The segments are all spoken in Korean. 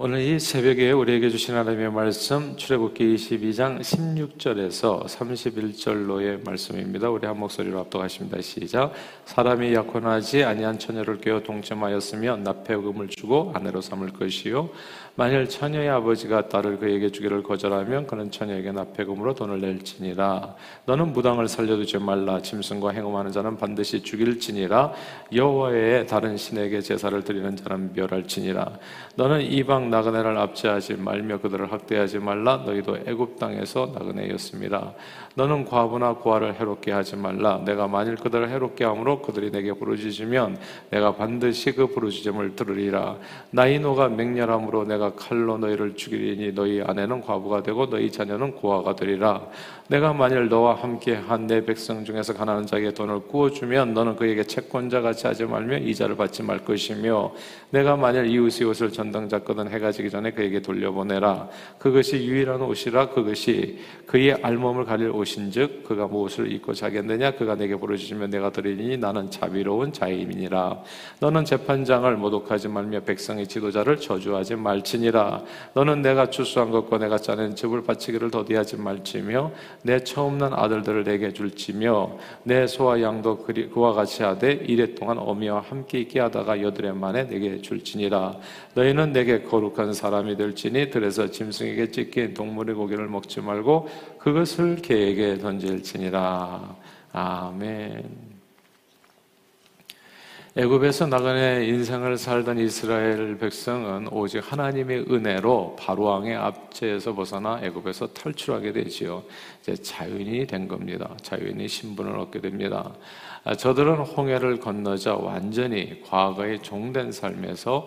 오늘 이 새벽에 우리에게 주신 하나님의 말씀 출애굽기 22장 16절에서 31절로의 말씀입니다. 우리 한 목소리로 압도하십니다. 시작. 사람이 약혼하지 아니한 처녀를 깨어 동침하였으면 납폐금을 주고 아내로 삼을 것이요 만일 처녀의 아버지가 딸을 그에게 주기를 거절하면 그는 처녀에게 납폐금으로 돈을 낼지니라. 너는 무당을 살려두지 말라. 짐승과 행음하는 자는 반드시 죽일지니라. 여호와의 다른 신에게 제사를 드리는 자는 멸할지니라. 너는 이방 나그네를 압제하지 말며 그들을 학대하지 말라. 너희도 애굽 땅에서 나그네였습니다. 너는 과부나 고아를 해롭게 하지 말라. 내가 만일 그들을 해롭게 함으로 그들이 내게 부르짖으면 내가 반드시 그 부르짖음을 들으리라. 나이 노가 맹렬함으로 내가 칼로 너희를 죽이리니 너희 아내는 과부가 되고 너희 자녀는 고아가 되리라. 내가 만일 너와 함께 한 내 백성 중에서 가난한 자에게 돈을 구워 주면 너는 그에게 채권자 같이 하지 말며 이자를 받지 말 것이며 내가 만일 이웃의 옷을 전당 잡거든 해가 지기 전에 그에게 돌려보내라. 그것이 유일한 옷이라 그것이 그의 알몸을 가릴 옷인즉 그가 무엇을 입고 자겠느냐 그가 내게 부르짖으면 내가 드리니 나는 자비로운 자임이니라. 너는 재판장을 모독하지 말며 백성의 지도자를 저주하지 말지니라. 너는 내가 추수한 것과 내가 짜낸 집을 바치기를 더디하지 말지며 내 처음 난 아들들을 내게 줄지며 내 소와 양도 그와 같이 하되 이래 동안 어미와 함께 있게 하다가 여드레 만에 내게 줄지니라 너희는 내게 거룩 한 사람이 될지니 들에서 짐승에게 찢긴 동물의 고기를 먹지 말고 그것을 개에게 던질지니라 아멘. 애굽에서 나그네 인생을 살던 이스라엘 백성은 오직 하나님의 은혜로 바로왕의 압제에서 벗어나 애굽에서 탈출하게 되지요. 이제 자유인이 된 겁니다. 자유인이 신분을 얻게 됩니다. 아, 저들은 홍해를 건너자 완전히 과거의 종된 삶에서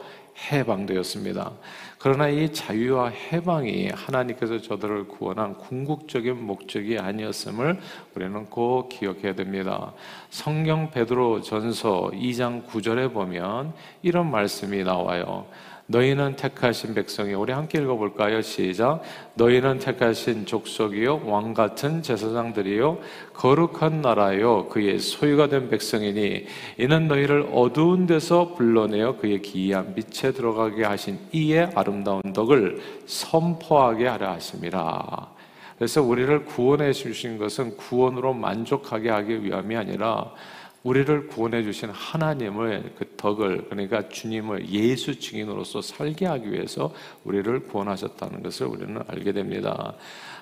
해방되었습니다. 그러나 이 자유와 해방이 하나님께서 저들을 구원한 궁극적인 목적이 아니었음을 우리는 꼭 기억해야 됩니다. 성경 베드로 전서 2장 9절에 보면 이런 말씀이 나와요. 너희는 택하신 백성이 우리 함께 읽어볼까요? 시작. 너희는 택하신 족속이요 왕 같은 제사장들이요 거룩한 나라요 그의 소유가 된 백성이니 이는 너희를 어두운 데서 불러내어 그의 기이한 빛에 들어가게 하신 이의 아름다운 덕을 선포하게 하려 하심이라. 그래서 우리를 구원해 주신 것은 구원으로 만족하게 하기 위함이 아니라 우리를 구원해 주신 하나님을 그 덕을 그러니까 주님을 예수 증인으로서 살게 하기 위해서 우리를 구원하셨다는 것을 우리는 알게 됩니다.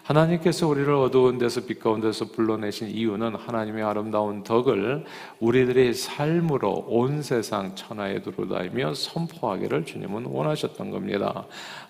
하나님께서 우리를 어두운 데서 빛 가운데서 불러내신 이유는 하나님의 아름다운 덕을 우리들의 삶으로 온 세상 천하에 드러다니며 선포하기를 주님은 원하셨던 겁니다.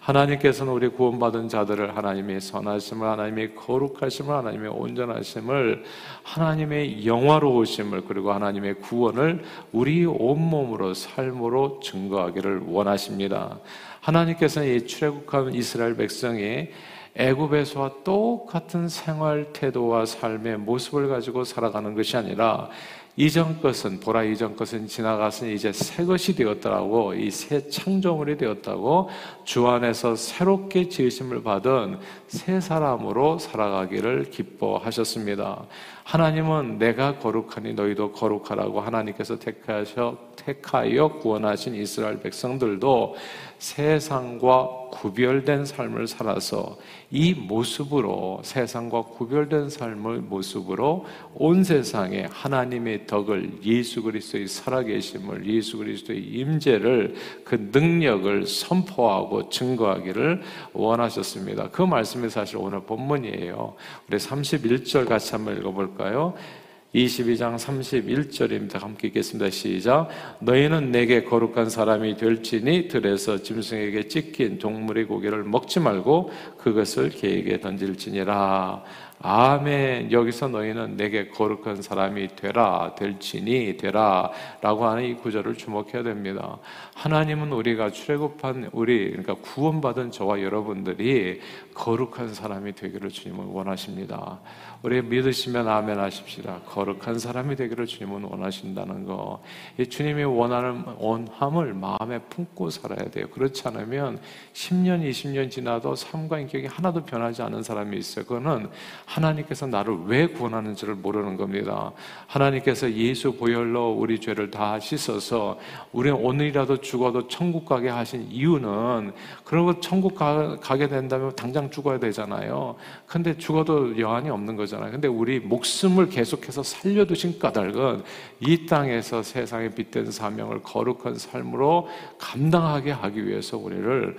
하나님께서는 우리 구원받은 자들을 하나님의 선하심을, 하나님의 거룩하심을, 하나님의 온전하심을, 하나님의 영화로우심을, 그리고 하나님의 구원을 우리 온몸으로 삶으로 증거하기를 원하십니다. 하나님께서는 이 출애굽한 이스라엘 백성이 애굽에서와 똑같은 생활 태도와 삶의 모습을 가지고 살아가는 것이 아니라 이전 것은 보라 이전 것은 지나가서 이제 새 것이 되었다고 이 새 창조물이 되었다고 주 안에서 새롭게 지으심을 받은 새 사람으로 살아가기를 기뻐하셨습니다. 하나님은 내가 거룩하니 너희도 거룩하라고 하나님께서 택하셔 택하여 구원하신 이스라엘 백성들도 세상과 구별된 삶을 살아서 이 모습으로 세상과 구별된 삶의 모습으로 온 세상에 하나님의 덕을 예수 그리스도의 살아계심을 예수 그리스도의 임재를 그 능력을 선포하고 증거하기를 원하셨습니다. 그 말씀이 사실 오늘 본문이에요. 우리 31절 같이 한번 읽어볼까요? 22장 31절입니다. 함께 읽겠습니다. 시작. 너희는 내게 거룩한 사람이 될지니 들에서 짐승에게 찢긴 동물의 고기를 먹지 말고 그것을 개에게 던질지니라. 아멘. 여기서 너희는 내게 거룩한 사람이 되라, 될지니 되라 라고 하는 이 구절을 주목해야 됩니다. 하나님은 우리가 출애굽한 우리 그러니까 구원받은 저와 여러분들이 거룩한 사람이 되기를 주님은 원하십니다. 우리 믿으시면 아멘 하십시다. 거룩한 사람이 되기를 주님은 원하신다는 거. 이 주님이 원하는 원함을 마음에 품고 살아야 돼요. 그렇지 않으면 10년, 20년 지나도 삶과 인격이 하나도 변하지 않은 사람이 있어요. 그거는 하나님께서 나를 왜 구원하는지를 모르는 겁니다. 하나님께서 예수 보혈로 우리 죄를 다 씻어서 우리는 오늘이라도 죽어도 천국 가게 하신 이유는 그리고 천국 가, 게 된다면 당장 죽어야 되잖아요. 근데 죽어도 여한이 없는 거잖아요. 근데 우리 목숨을 계속해서 살려두신 까닭은 이 땅에서 세상에 빛된 사명을 거룩한 삶으로 감당하게 하기 위해서 우리를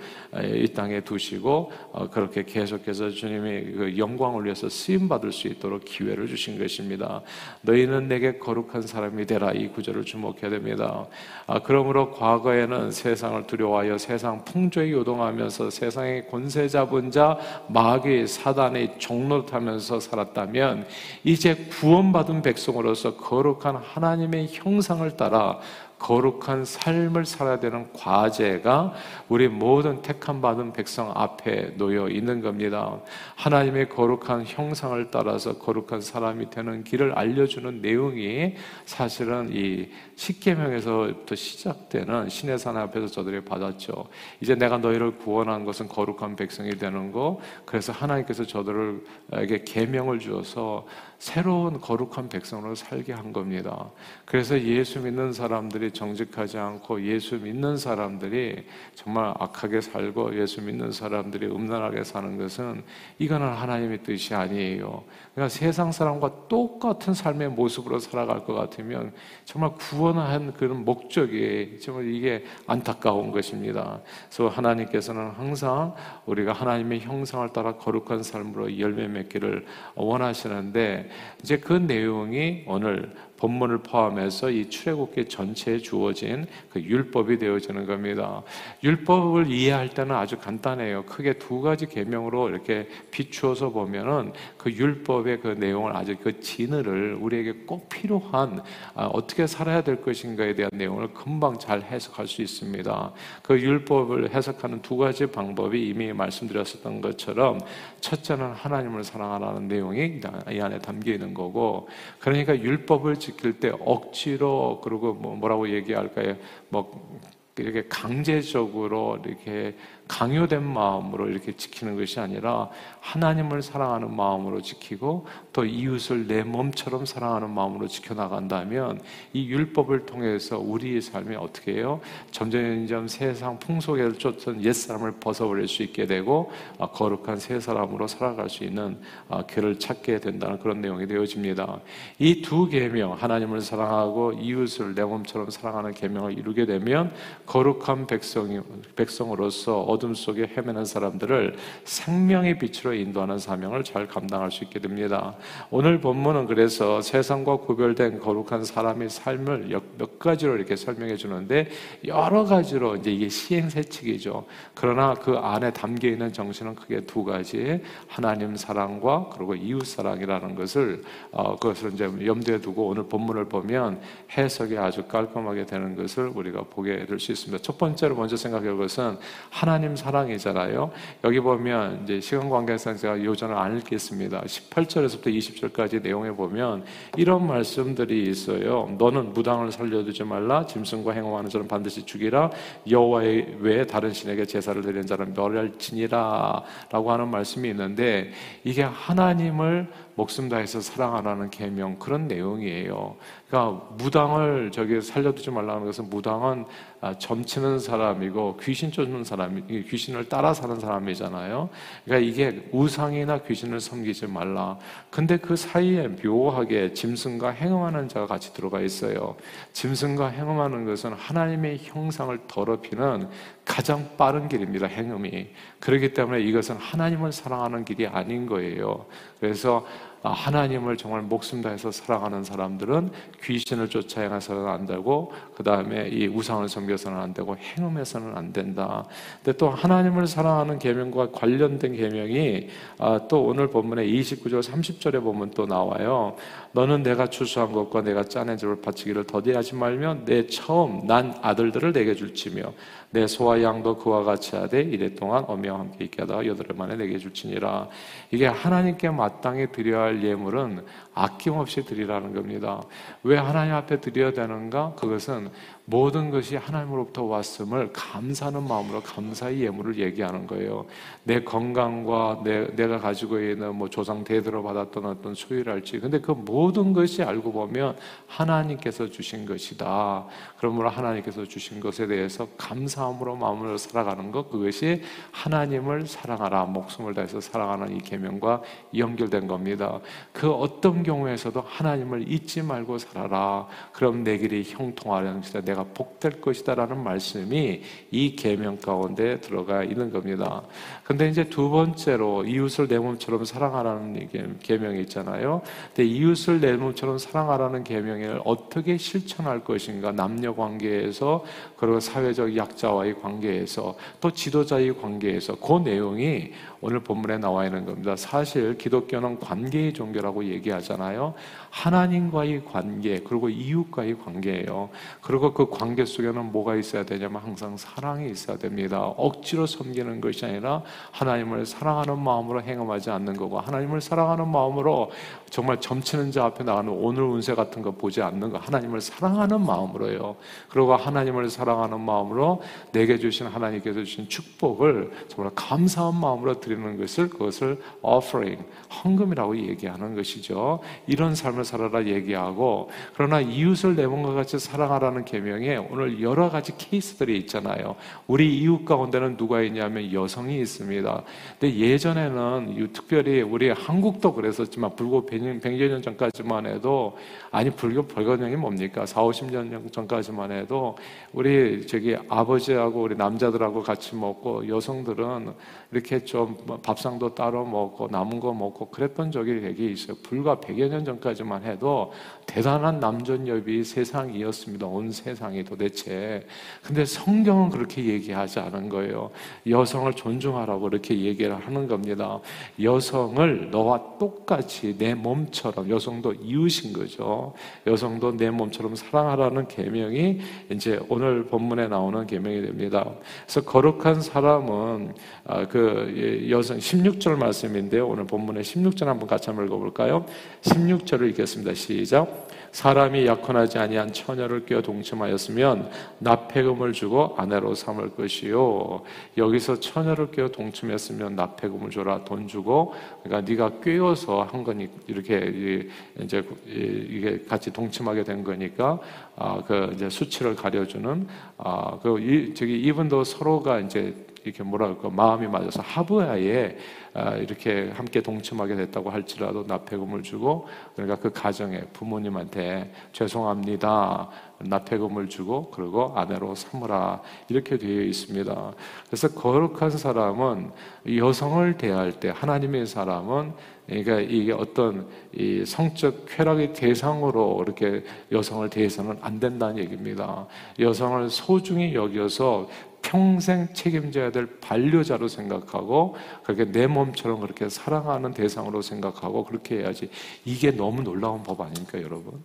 이 땅에 두시고 어, 그렇게 계속해서 주님의 그 영광을 위해서 쓰임 받을 수 있도록 기회를 주신 것입니다. 너희는 내게 거룩한 사람이 되라 이 구절을 주목해야 됩니다. 아, 그러므로 과거에는 세상을 두려워하여 세상 풍조에 요동하면서 세상의 권세 잡은 자 마귀 사단의 종노릇하면서 살았다면 이제 구원받은 백성으로서 거룩한 하나님의 형상을 따라 거룩한 삶을 살아야 되는 과제가 우리 모든 택함 받은 백성 앞에 놓여 있는 겁니다. 하나님의 거룩한 형상을 따라서 거룩한 사람이 되는 길을 알려주는 내용이 사실은 이 십계명에서부터 시작되는 신의 산 앞에서 저들이 받았죠. 이제 내가 너희를 구원한 것은 거룩한 백성이 되는 거. 그래서 하나님께서 저들에게 계명을 주어서 새로운 거룩한 백성으로 살게 한 겁니다. 그래서 예수 믿는 사람들이 정직하지 않고 예수 믿는 사람들이 정말 악하게 살고 예수 믿는 사람들이 음란하게 사는 것은 이거는 하나님의 뜻이 아니에요. 그러니까 세상 사람과 똑같은 삶의 모습으로 살아갈 것 같으면 정말 구원 한 그런 목적이 정말 이게 안타까운 것입니다. 그래서 하나님께서는 항상 우리가 하나님의 형상을 따라 거룩한 삶으로 열매 맺기를 원하시는데 이제 그 내용이 오늘 본문을 포함해서 이 출애굽기 전체에 주어진 그 율법이 되어지는 겁니다. 율법을 이해할 때는 아주 간단해요. 크게 두 가지 계명으로 이렇게 비추어서 보면은 그 율법의 그 내용을 아주 그 진을 우리에게 꼭 필요한 아, 어떻게 살아야 될 것인가에 대한 내용을 금방 잘 해석할 수 있습니다. 그 율법을 해석하는 두 가지 방법이 이미 말씀드렸었던 것처럼 첫째는 하나님을 사랑하라는 내용이 이 안에 담겨 있는 거고 그러니까 율법을 지킬 때 억지로 그리고 뭐 뭐라고 얘기할까요? 뭐 이렇게 강제적으로 이렇게 강요된 마음으로 이렇게 지키는 것이 아니라 하나님을 사랑하는 마음으로 지키고 또 이웃을 내 몸처럼 사랑하는 마음으로 지켜나간다면 이 율법을 통해서 우리의 삶이 어떻게 해요? 점점점 세상 풍속에 쫓던 옛사람을 벗어버릴 수 있게 되고 아, 거룩한 새 사람으로 살아갈 수 있는 아, 길을 찾게 된다는 그런 내용이 되어집니다. 이 두 계명 하나님을 사랑하고 이웃을 내 몸처럼 사랑하는 계명을 이루게 되면 거룩한 백성이 백성으로서 어둠 속에 헤매는 사람들을 생명의 빛으로 인도하는 사명을 잘 감당할 수 있게 됩니다. 오늘 본문은 그래서 세상과 구별된 거룩한 사람의 삶을 몇 가지로 이렇게 설명해 주는데 여러 가지로 이제 이게 시행세칙이죠. 그러나 그 안에 담겨 있는 정신은 크게 두 가지 하나님 사랑과 그리고 이웃 사랑이라는 것을 어, 그것을 이제 염두에 두고 오늘 본문을 보면 해석이 아주 깔끔하게 되는 것을 우리가 보게 될 수 있습니다. 첫 번째로 먼저 생각해 볼 것은 하나님 하나님 사랑이잖아요. 여기 보면 이제 시간 관계상 제가 요전을 안 읽겠습니다. 18절에서부터 20절까지 내용에 보면 이런 말씀들이 있어요. 너는 무당을 살려두지 말라. 짐승과 행동하는 자는 반드시 죽이라. 여호와의 외에 다른 신에게 제사를 드리는 자는 멸할지니라라고 하는 말씀이 있는데 이게 하나님을 목숨 다해서 사랑하라는 계명 그런 내용이에요. 그러니까 무당을 저기 살려두지 말라는 것은 무당은 아, 점치는 사람이고 귀신 쫓는 사람이 귀신을 따라 사는 사람이잖아요. 그러니까 이게 우상이나 귀신을 섬기지 말라. 근데 그 사이에 묘하게 짐승과 행음하는 자가 같이 들어가 있어요. 짐승과 행음하는 것은 하나님의 형상을 더럽히는 가장 빠른 길입니다. 행음이. 그렇기 때문에 이것은 하나님을 사랑하는 길이 아닌 거예요. 그래서 아, 하나님을 정말 목숨 다해서 사랑하는 사람들은 귀신을 쫓아 행해서는 안 되고 그 다음에 이 우상을 섬겨서는 안 되고 행음해서는 안 된다. 근데 또 하나님을 사랑하는 계명과 관련된 계명이 아, 또 오늘 본문에 29절 30절에 보면 또 나와요. 너는 내가 추수한 것과 내가 짜낸 집을 바치기를 더디하지 말며 내 처음 난 아들들을 내게 줄지며 내 소와 양도 그와 같이 하되 이래 동안 어미와 함께 있게 하다가 여덟 해 만에 내게 줄지니라. 이게 하나님께 마땅히 드려야 할 예물은 아낌없이 드리라는 겁니다. 왜 하나님 앞에 드려야 되는가? 그것은 모든 것이 하나님으로부터 왔음을 감사하는 마음으로 감사의 예물을 얘기하는 거예요. 내 건강과 내, 내가 가지고 있는 뭐 조상 대대로 받았던 어떤 소유랄지. 근데 그 모든 것이 알고 보면 하나님께서 주신 것이다. 그러므로 하나님께서 주신 것에 대해서 감사함으로 마음을 살아가는 것. 그것이 하나님을 사랑하라. 목숨을 다해서 사랑하는 이 계명과 연결된 겁니다. 그 어떤 경우에서도 하나님을 잊지 말고 살아라. 그럼 내 길이 형통하는 것이다. 내가 복될 것이다라는 말씀이 이 계명 가운데 들어가 있는 겁니다. 근데 이제 두 번째로 이웃을 내 몸처럼 사랑하라는 계명이 있잖아요. 근데 이웃을 내 몸처럼 사랑하라는 계명을 어떻게 실천할 것인가? 남녀 관계에서 그리고 사회적 약자와의 관계에서 또 지도자의 관계에서 그 내용이 오늘 본문에 나와 있는 겁니다. 사실 기독교는 관계의 종교라고 얘기하잖아요. 하나님과의 관계, 그리고 이웃과의 관계예요. 그리고 그 관계 속에는 뭐가 있어야 되냐면 항상 사랑이 있어야 됩니다. 억지로 섬기는 것이 아니라 하나님을 사랑하는 마음으로 행함하지 않는 거고 하나님을 사랑하는 마음으로 정말 점치는 자 앞에 나가는 오늘 운세 같은 거 보지 않는 거 하나님을 사랑하는 마음으로요. 그리고 하나님을 사랑하는 마음으로 내게 주신 하나님께서 주신 축복을 정말 감사한 마음으로 드리는 것을 그것을 offering 헌금이라고 얘기하는 것이죠. 이런 삶을 살아라 얘기하고 그러나 이웃을 내 몸과 같이 사랑하라는 계명에 오늘 여러 가지 케이스들이 있잖아요. 우리 이웃 가운데는 누가 있냐면 여성이 있습니다. 근데 예전에는 특별히 우리 한국도 그랬었지만 불고 100여 년 전까지만 해도 아니 불교 벌거령이 뭡니까? 4, 50년 전까지만 해도 우리 저기 아버지하고 우리 남자들하고 같이 먹고 여성들은 이렇게 좀 밥상도 따로 먹고 남은 거 먹고 그랬던 적이 되게 있어요. 불과 100여 년 전까지만 해도 대단한 남존여비 세상이었습니다. 온 세상이 도대체. 근데 성경은 그렇게 얘기하지 않은 거예요. 여성을 존중하라고 이렇게 얘기를 하는 겁니다. 여성을 너와 똑같이 내 몸처럼 여성도 이웃인 거죠. 여성도 내 몸처럼 사랑하라는 계명이 이제 오늘 본문에 나오는 계명이 됩니다. 그래서 거룩한 사람은 아, 그 예, 여성 16절 말씀인데요. 오늘 본문의 16절 한번 같이 한번 읽어볼까요? 16절을 읽겠습니다. 시작. 사람이 약혼하지 아니한 처녀를 껴 동침하였으면 납폐금을 주고 아내로 삼을 것이요. 여기서 처녀를 껴 동침했으면 납폐금을 줘라 돈 주고 그러니까 네가 꿰어서 한 거니 이렇게 이제 이게 같이 동침하게 된 거니까 아그 이제 수치를 가려주는 아그 저기 이분도 서로가 이제 이렇게 뭐랄까 마음이 맞아서 하부하에 아, 이렇게 함께 동침하게 됐다고 할지라도 납폐금을 주고 그러니까 그 가정에 부모님한테 죄송합니다 납폐금을 주고 그리고 아내로 삼으라 이렇게 되어 있습니다. 그래서 거룩한 사람은 여성을 대할 때 하나님의 사람은 그러니까 이게 어떤 이 성적 쾌락의 대상으로 이렇게 여성을 대해서는 안 된다는 얘기입니다. 여성을 소중히 여겨서 평생 책임져야 될 반려자로 생각하고 그렇게 내 몸처럼 그렇게 사랑하는 대상으로 생각하고 그렇게 해야지 이게 너무 놀라운 법 아닙니까 여러분?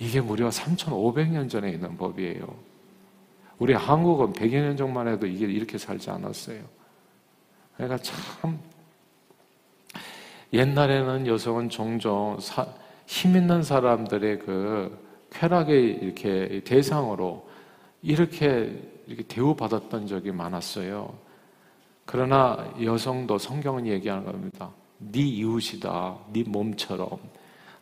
예. 이게 무려 3,500년 전에 있는 법이에요. 우리 한국은 100여 년 전만 해도 이게 이렇게 살지 않았어요. 그러니까 참 옛날에는 여성은 종종 사, 힘 있는 사람들의 그 쾌락의 이렇게 대상으로 이렇게, 이렇게 대우받았던 적이 많았어요. 그러나 여성도 성경은 얘기하는 겁니다. 네 이웃이다. 네 몸처럼.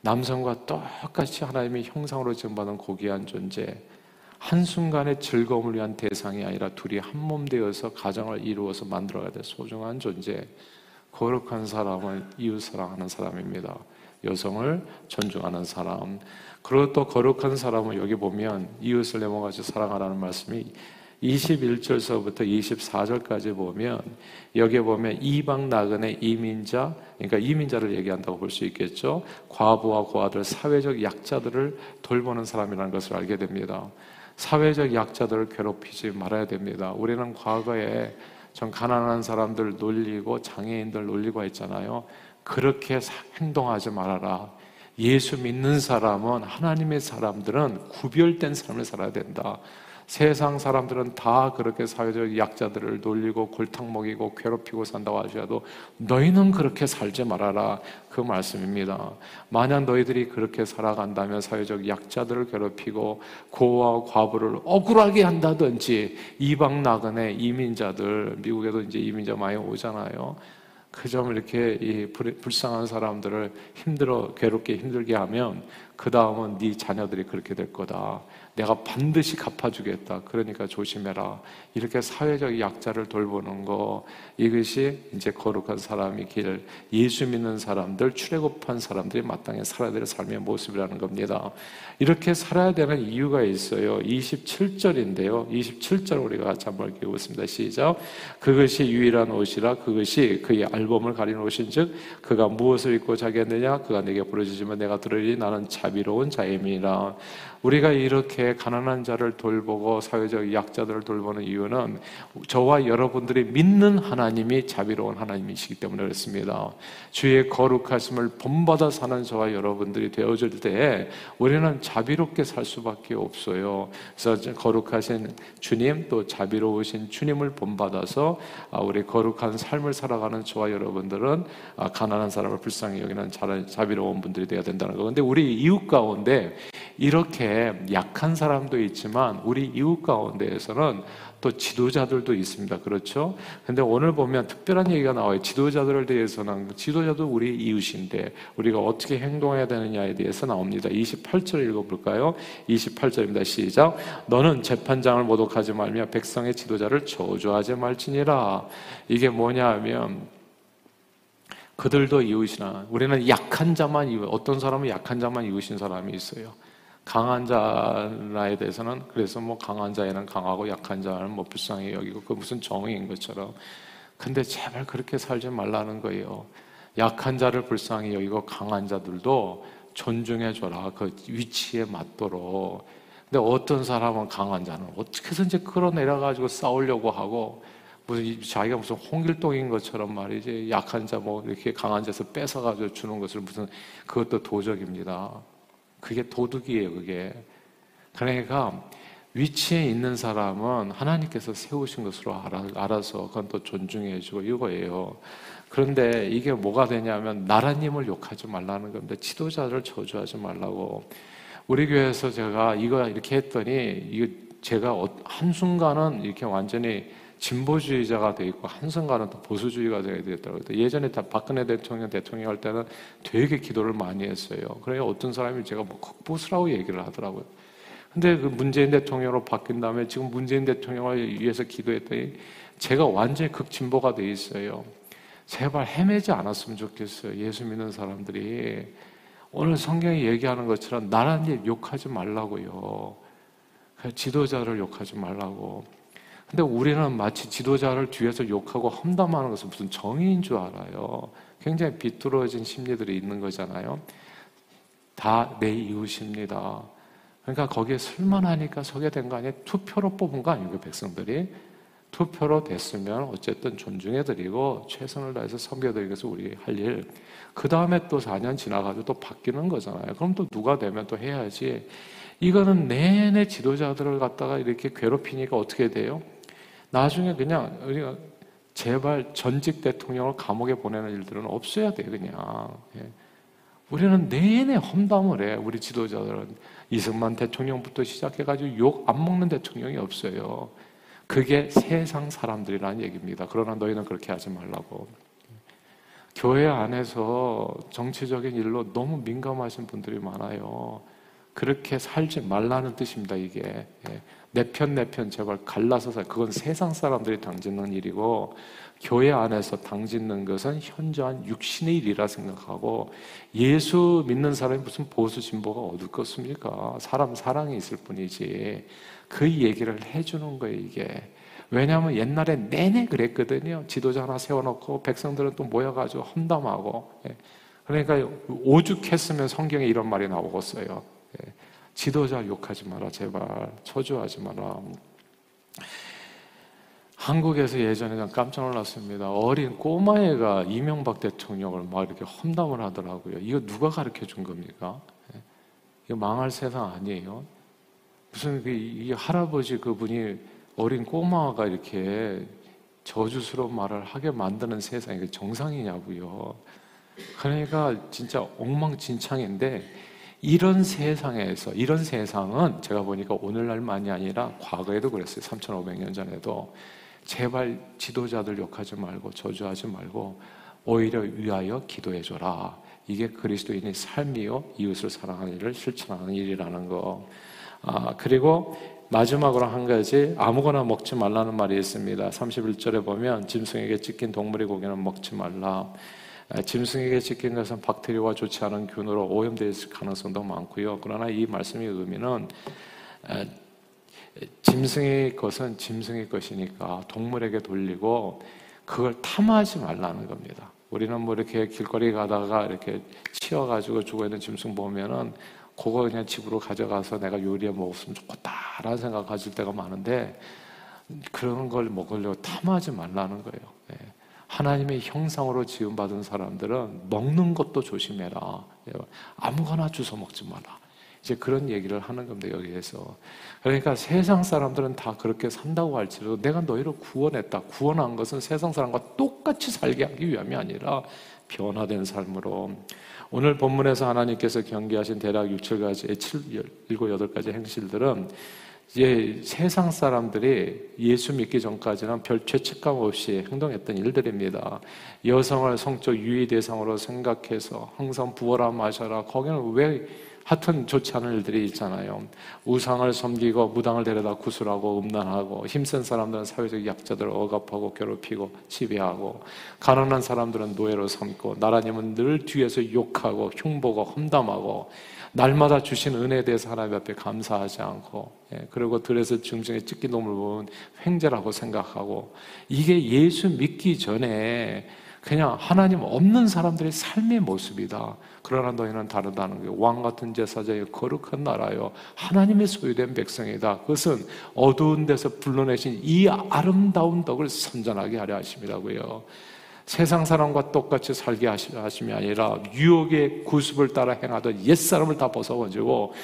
남성과 똑같이 하나님의 형상으로 지음받은 고귀한 존재. 한순간의 즐거움을 위한 대상이 아니라 둘이 한 몸 되어서 가정을 이루어서 만들어야 될 소중한 존재. 거룩한 사람은 이웃 사랑하는 사람입니다. 여성을 존중하는 사람. 그리고 또 거룩한 사람은 여기 보면 이웃을 내모같이 사랑하라는 말씀이 21절서부터 24절까지 보면 여기에 보면 이방 나그네 이민자 그러니까 이민자를 얘기한다고 볼 수 있겠죠. 과부와 고아들 사회적 약자들을 돌보는 사람이라는 것을 알게 됩니다. 사회적 약자들을 괴롭히지 말아야 됩니다. 우리는 과거에 좀 가난한 사람들 놀리고 장애인들 놀리고 했잖아요. 그렇게 행동하지 말아라. 예수 믿는 사람은 하나님의 사람들은 구별된 삶을 살아야 된다. 세상 사람들은 다 그렇게 사회적 약자들을 놀리고 골탕 먹이고 괴롭히고 산다고 하셔도 너희는 그렇게 살지 말아라. 그 말씀입니다. 만약 너희들이 그렇게 살아간다면 사회적 약자들을 괴롭히고 고와 과부를 억울하게 한다든지 이방 나그네 이민자들 미국에도 이제 이민자 많이 오잖아요. 그 점을 이렇게 이 불쌍한 사람들을 힘들어 괴롭게 힘들게 하면 그 다음은 네 자녀들이 그렇게 될 거다. 내가 반드시 갚아주겠다. 그러니까 조심해라. 이렇게 사회적 약자를 돌보는 거 이것이 이제 거룩한 사람이 길 예수 믿는 사람들 출애굽한 사람들이 마땅히 살아야 될 삶의 모습이라는 겁니다. 이렇게 살아야 되는 이유가 있어요. 27절인데요. 27절 우리가 같이 한번 읽어보겠습니다. 시작. 그것이 유일한 옷이라 그것이 그의 알범을 가린 옷인 즉 그가 무엇을 입고 자겠느냐 그가 내게 부르짖으면 내가 들으리 나는 자비로운 자임이라. 우리가 이렇게 가난한 자를 돌보고 사회적 약자들을 돌보는 이유는 저와 여러분들이 믿는 하나님이 자비로운 하나님이시기 때문에 그렇습니다. 주의 거룩하심을 본받아 사는 저와 여러분들이 되어질 때 우리는 자비롭게 살 수밖에 없어요. 그래서 거룩하신 주님 또 자비로우신 주님을 본받아서 아, 우리 거룩한 삶을 살아가는 저와 여러분들은 아, 가난한 사람을 불쌍히 여기는 자비로운 분들이 되어야 된다는 거. 근데 우리 이웃 가운데 이렇게 약한 사람도 있지만 우리 이웃 가운데에서는 또 지도자들도 있습니다. 그렇죠? 근데 오늘 보면 특별한 얘기가 나와요. 지도자들을 대해서는 지도자도 우리 이웃인데 우리가 어떻게 행동해야 되느냐에 대해서 나옵니다. 28절 읽어 볼까요? 28절입니다. 시작. 너는 재판장을 모독하지 말며 백성의 지도자를 저주하지 말지니라. 이게 뭐냐 하면 그들도 이웃이나 우리는 약한 자만 이웃 어떤 사람은 약한 자만 이웃인 사람이 있어요. 강한 자에 대해서는 그래서 뭐 강한 자에는 강하고 약한 자는 뭐 불쌍히 여기고 그 무슨 정의인 것처럼 근데 제발 그렇게 살지 말라는 거예요. 약한 자를 불쌍히 여기고 강한 자들도 존중해 줘라. 그 위치에 맞도록. 근데 어떤 사람은 강한 자는 어떻게든지 끌어내려 가지고 싸우려고 하고 무슨 자기가 무슨 홍길동인 것처럼 말이지 약한 자 뭐 이렇게 강한 자에서 뺏어 가지고 주는 것을 무슨 그것도 도적입니다. 그게 도둑이에요, 그게. 그러니까 위치에 있는 사람은 하나님께서 세우신 것으로 알아, 서 그건 또 존중해 주고 이거예요. 그런데 이게 뭐가 되냐면 나라님을 욕하지 말라는 겁니다. 지도자를 저주하지 말라고. 우리 교회에서 제가 이거 이렇게 했더니 이거 제가 어, 한순간은 이렇게 완전히 진보주의자가 돼 있고 한순간은 또 보수주의가 되게 됐더라고요. 예전에 다 박근혜 대통령 대통령 할 때는 되게 기도를 많이 했어요. 그래 어떤 사람이 제가 뭐 극보수라고 얘기를 하더라고요. 근데 그 문재인 대통령으로 바뀐 다음에 지금 문재인 대통령을 위해서 기도했더니 제가 완전히 극진보가 돼 있어요. 제발 헤매지 않았으면 좋겠어요. 예수 믿는 사람들이 오늘 성경이 얘기하는 것처럼 나라님 욕하지 말라고요. 지도자를 욕하지 말라고. 근데 우리는 마치 지도자를 뒤에서 욕하고 험담하는 것은 무슨 정의인 줄 알아요. 굉장히 비뚤어진 심리들이 있는 거잖아요. 다 내 이웃입니다. 그러니까 거기에 쓸만하니까 서게 된 거 아니에요? 투표로 뽑은 거 아니에요, 백성들이? 투표로 됐으면 어쨌든 존중해드리고 최선을 다해서 섬겨드리기 위해서 우리 할 일. 그 다음에 또 4년 지나가지고 또 바뀌는 거잖아요. 그럼 또 누가 되면 또 해야지. 이거는 내내 지도자들을 갖다가 이렇게 괴롭히니까 어떻게 돼요? 나중에 그냥 우리가 제발 전직 대통령을 감옥에 보내는 일들은 없어야 돼 그냥. 예. 우리는 내내 험담을 해. 우리 지도자들은 이승만 대통령부터 시작해가지고 욕 안 먹는 대통령이 없어요. 그게 세상 사람들이라는 얘기입니다. 그러나 너희는 그렇게 하지 말라고. 교회 안에서 정치적인 일로 너무 민감하신 분들이 많아요. 그렇게 살지 말라는 뜻입니다, 이게. 예. 내편 내 편 제발 갈라서 살. 그건 세상 사람들이 당짓는 일이고 교회 안에서 당짓는 것은 현저한 육신의 일이라 생각하고 예수 믿는 사람이 무슨 보수 진보가 어디 겠습니까? 사람 사랑이 있을 뿐이지. 그 얘기를 해주는 거예요 이게. 왜냐하면 옛날에 내내 그랬거든요. 지도자 하나 세워놓고 백성들은 또 모여가지고 험담하고. 예. 그러니까 오죽했으면 성경에 이런 말이 나오겠어요. 예. 지도자 욕하지 마라, 제발. 초조하지 마라. 한국에서 예전에 깜짝 놀랐습니다. 어린 꼬마애가 이명박 대통령을 막 이렇게 험담을 하더라고요. 이거 누가 가르쳐 준 겁니까? 예. 이거 망할 세상 아니에요? 무슨 그이 할아버지 그분이 어린 꼬마가 이렇게 저주스러운 말을 하게 만드는 세상이 정상이냐고요. 그러니까 진짜 엉망진창인데 이런 세상에서 이런 세상은 제가 보니까 오늘날만이 아니라 과거에도 그랬어요. 3,500년 전에도 제발 지도자들 욕하지 말고 저주하지 말고 오히려 위하여 기도해 줘라. 이게 그리스도인의 삶이요 이웃을 사랑하는 일을 실천하는 일이라는 거. 아, 그리고 마지막으로 한 가지 아무거나 먹지 말라는 말이 있습니다. 31절에 보면 짐승에게 찢긴 동물의 고기는 먹지 말라. 아, 짐승에게 찢긴 것은 박테리아와 좋지 않은 균으로 오염되어 있을 가능성도 많고요. 그러나 이 말씀의 의미는 아, 짐승의 것은 짐승의 것이니까 동물에게 돌리고 그걸 탐하지 말라는 겁니다. 우리는 뭐 이렇게 길거리 가다가 이렇게 치여가지고 죽어 있는 짐승 보면은 그거 그냥 집으로 가져가서 내가 요리해 먹었으면 좋겠다라는 생각 가질 때가 많은데 그런 걸 먹으려고 탐하지 말라는 거예요. 예. 하나님의 형상으로 지음받은 사람들은 먹는 것도 조심해라. 예. 아무거나 주워 먹지 마라. 이제 그런 얘기를 하는 겁니다, 여기에서. 그러니까 세상 사람들은 다 그렇게 산다고 할지라도 내가 너희를 구원했다. 구원한 것은 세상 사람과 똑같이 살게 하기 위함이 아니라 변화된 삶으로. 오늘 본문에서 하나님께서 경계하신 대략 6, 7가지, 7, 7, 8가지 행실들은 이제 세상 사람들이 예수 믿기 전까지는 별 죄책감 없이 행동했던 일들입니다. 여성을 성적 유의 대상으로 생각해서 항상 부어라 마셔라. 거기는 왜 하여튼 좋지 않은 일들이 있잖아요. 우상을 섬기고 무당을 데려다 구술하고 음란하고 힘센 사람들은 사회적 약자들을 억압하고 괴롭히고 지배하고 가난한 사람들은 노예로 삼고 나라님은 늘 뒤에서 욕하고 흉보고 험담하고 날마다 주신 은혜에 대해서 하나님 앞에 감사하지 않고 예, 그리고 들에서 중증에 찢긴 놈을 보면 횡재라고 생각하고 이게 예수 믿기 전에 그냥 하나님 없는 사람들의 삶의 모습이다. 그러나 너희는 다르다는 거예요. 왕 같은 제사장의 거룩한 나라요. 하나님의 소유된 백성이다. 그것은 어두운 데서 불러내신 이 아름다운 덕을 선전하게 하려 하심이라고요. 세상 사람과 똑같이 살게 하심이 아니라 유혹의 구습을 따라 행하던 옛사람을 다 벗어가지고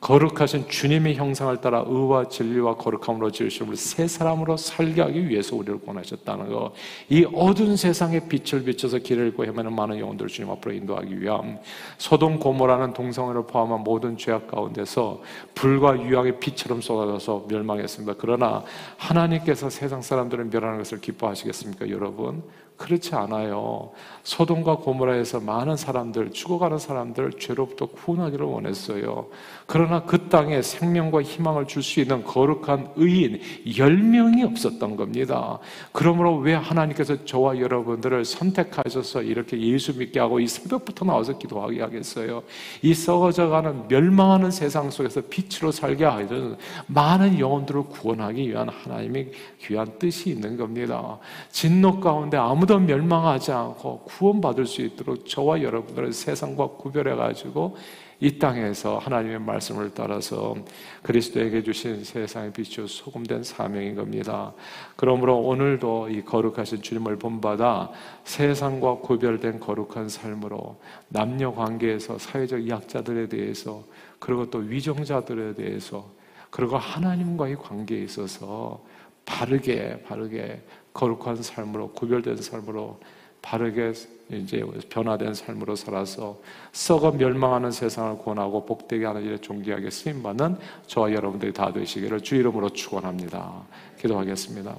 거룩하신 주님의 형상을 따라 의와 진리와 거룩함으로 지으심을 새 사람으로 살게 하기 위해서 우리를 권하셨다는 거. 이 어두운 세상에 빛을 비춰서 길을 잃고 헤매는 많은 영혼들을 주님 앞으로 인도하기 위함. 소돔 고모라는 동성애를 포함한 모든 죄악 가운데서 불과 유황의 빛처럼 쏟아져서 멸망했습니다. 그러나 하나님께서 세상 사람들을 멸하는 것을 기뻐하시겠습니까, 여러분? 그렇지 않아요. 소돔과 고모라에서 많은 사람들, 죽어가는 사람들 죄로부터 구원하기를 원했어요. 그러나 그 땅에 생명과 희망을 줄 수 있는 거룩한 의인 10명이 없었던 겁니다. 그러므로 왜 하나님께서 저와 여러분들을 선택하셔서 이렇게 예수 믿게 하고 이 새벽부터 나와서 기도하게 하겠어요? 이 썩어져가는 멸망하는 세상 속에서 빛으로 살게 하여는 많은 영혼들을 구원하기 위한 하나님의 귀한 뜻이 있는 겁니다. 진노 가운데 아무 도 멸망하지 않고 구원받을 수 있도록 저와 여러분들을 세상과 구별해 가지고 이 땅에서 하나님의 말씀을 따라서 그리스도에게 주신 세상의 빛이 소금된 사명인 겁니다. 그러므로 오늘도 이 거룩하신 주님을 본받아 세상과 구별된 거룩한 삶으로 남녀 관계에서 사회적 약자들에 대해서 그리고 또 위정자들에 대해서 그리고 하나님과의 관계에 있어서 바르게 바르게 거룩한 삶으로 구별된 삶으로 바르게 이제 변화된 삶으로 살아서 썩어 멸망하는 세상을 구원하고 복되게 하는 일에 존귀하게 쓰임 받는 저와 여러분들이 다 되시기를 주 이름으로 축원합니다. 기도하겠습니다.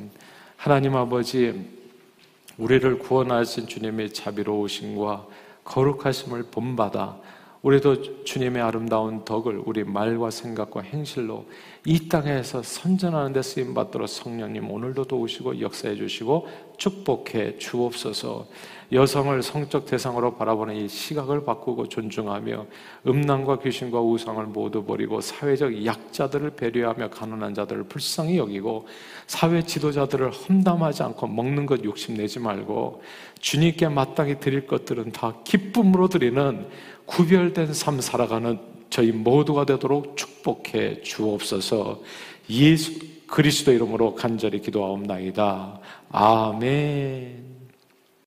하나님 아버지 우리를 구원하신 주님의 자비로우심과 거룩하심을 본받아 우리도 주님의 아름다운 덕을 우리 말과 생각과 행실로 이 땅에서 선전하는 데 쓰임 받도록 성령님 오늘도 도우시고 역사해 주시고 축복해 주옵소서. 여성을 성적 대상으로 바라보는 이 시각을 바꾸고 존중하며 음란과 귀신과 우상을 모두 버리고 사회적 약자들을 배려하며 가난한 자들을 불쌍히 여기고 사회 지도자들을 험담하지 않고 먹는 것 욕심내지 말고 주님께 마땅히 드릴 것들은 다 기쁨으로 드리는 구별된 삶 살아가는 저희 모두가 되도록 축복해 주옵소서 예수 그리스도 이름으로 간절히 기도하옵나이다. 아멘.